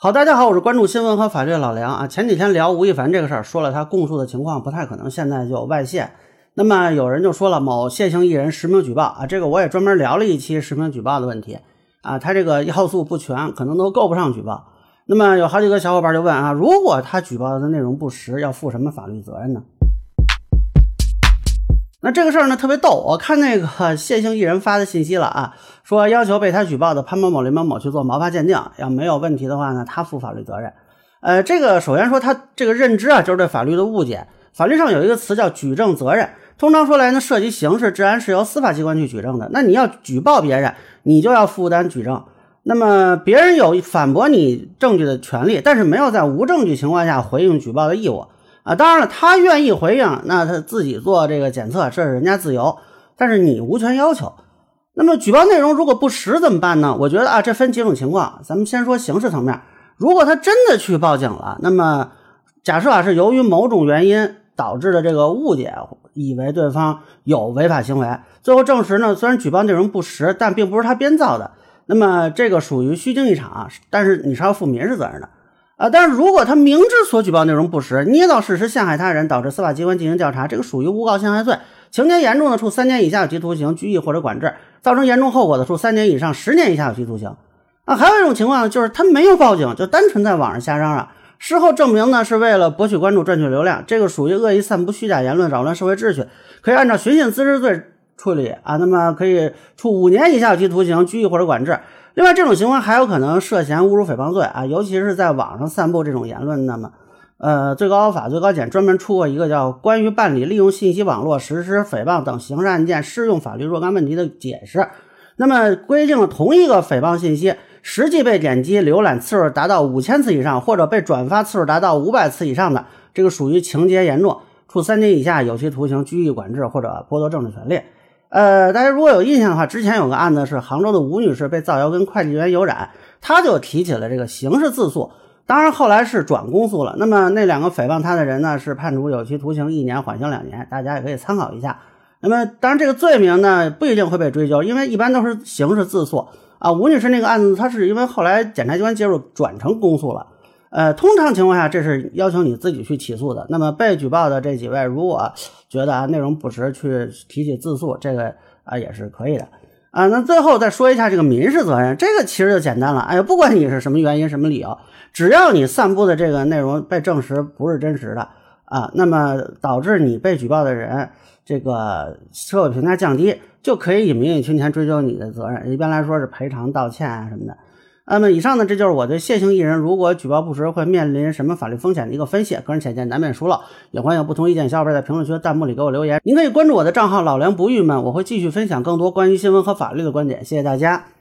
好，大家好，我是关注新闻和法律的老梁啊。前几天聊吴亦凡这个事儿，说了他供述的情况不太可能现在就外泄。那么有人就说了，某谢姓艺人实名举报啊，这个我也专门聊了一期实名举报的问题啊，他这个要素不全，可能都够不上举报。那么有好几个小伙伴就问啊，如果他举报的内容不实，要负什么法律责任呢？那这个事儿呢特别逗，我看那个 谢姓艺人发的信息了啊，说要求被他举报的潘某某、林某某去做毛发鉴定，要没有问题的话呢，他负法律责任。呃，这个首先说他这个认知啊，就是对法律的误解。法律上有一个词叫举证责任，通常说来呢，涉及刑事治安是由司法机关去举证的。那你要举报别人，你就要负担举证。那么别人有反驳你证据的权利，但是没有在无证据情况下回应举报的义务。啊，当然了，他愿意回应，那他自己做这个检测，这是人家自由，但是你无权要求。那么举报内容如果不实怎么办呢？我觉得啊，这分几种情况。咱们先说刑事层面，如果他真的去报警了，那么假设啊是由于某种原因导致的这个误解，以为对方有违法行为，最后证实呢，虽然举报内容不实，但并不是他编造的，那么这个属于虚惊一场，但是你是要负民事责任的。啊，但是如果他明知所举报内容不实，捏造事实陷害他人，导致司法机关进行调查，这个属于诬告陷害罪，情节严重的，处三年以下有期徒刑、拘役或者管制；造成严重后果的，处三年以上十年以下有期徒刑。啊，还有一种情况呢，就是他没有报警，就单纯在网上瞎嚷嚷，事后证明呢是为了博取关注、赚取流量，这个属于恶意散布虚假言论，扰乱社会秩序，可以按照寻衅滋事罪处理啊，那么可以处五年以下有期徒刑、拘役或者管制。另外，这种情况还有可能涉嫌侮辱诽谤罪啊，尤其是在网上散布这种言论。那么，呃，最高法、最高检专门出过一个叫《关于办理利用信息网络实施诽谤等刑事案件适用法律若干问题的解释》，那么规定了同一个诽谤信息实际被点击浏览次数达到五千次以上，或者被转发次数达到五百次以上的，这个属于情节严重，处三年以下有期徒刑、拘役、管制或者剥夺政治权利。呃，大家如果有印象的话，之前有个案子是杭州的吴女士被造谣跟会计员有染，她就提起了这个刑事自诉，当然后来是转公诉了。那么那两个诽谤她的人呢，是判处有期徒刑一年，缓刑两年，大家也可以参考一下。那么当然这个罪名呢不一定会被追究，因为一般都是刑事自诉啊。吴女士那个案子，她是因为后来检察机关介入转成公诉了。呃，通常情况下，这是要求你自己去起诉的。那么被举报的这几位，如果觉得啊内容不实，去提起自诉，这个啊也是可以的啊。那最后再说一下这个民事责任，这个其实就简单了。哎呀，不管你是什么原因、什么理由，只要你散布的这个内容被证实不是真实的啊，那么导致你被举报的人这个社会评价降低，就可以以名誉侵权追究你的责任。一般来说是赔偿、道歉啊什么的。那么以上呢，这就是我对谢姓艺人如果举报不实会面临什么法律风险的一个分析。个人浅见难免疏漏，也欢迎不同意见小伙伴在评论区弹幕里给我留言。您可以关注我的账号老梁不郁闷，我会继续分享更多关于新闻和法律的观点。谢谢大家。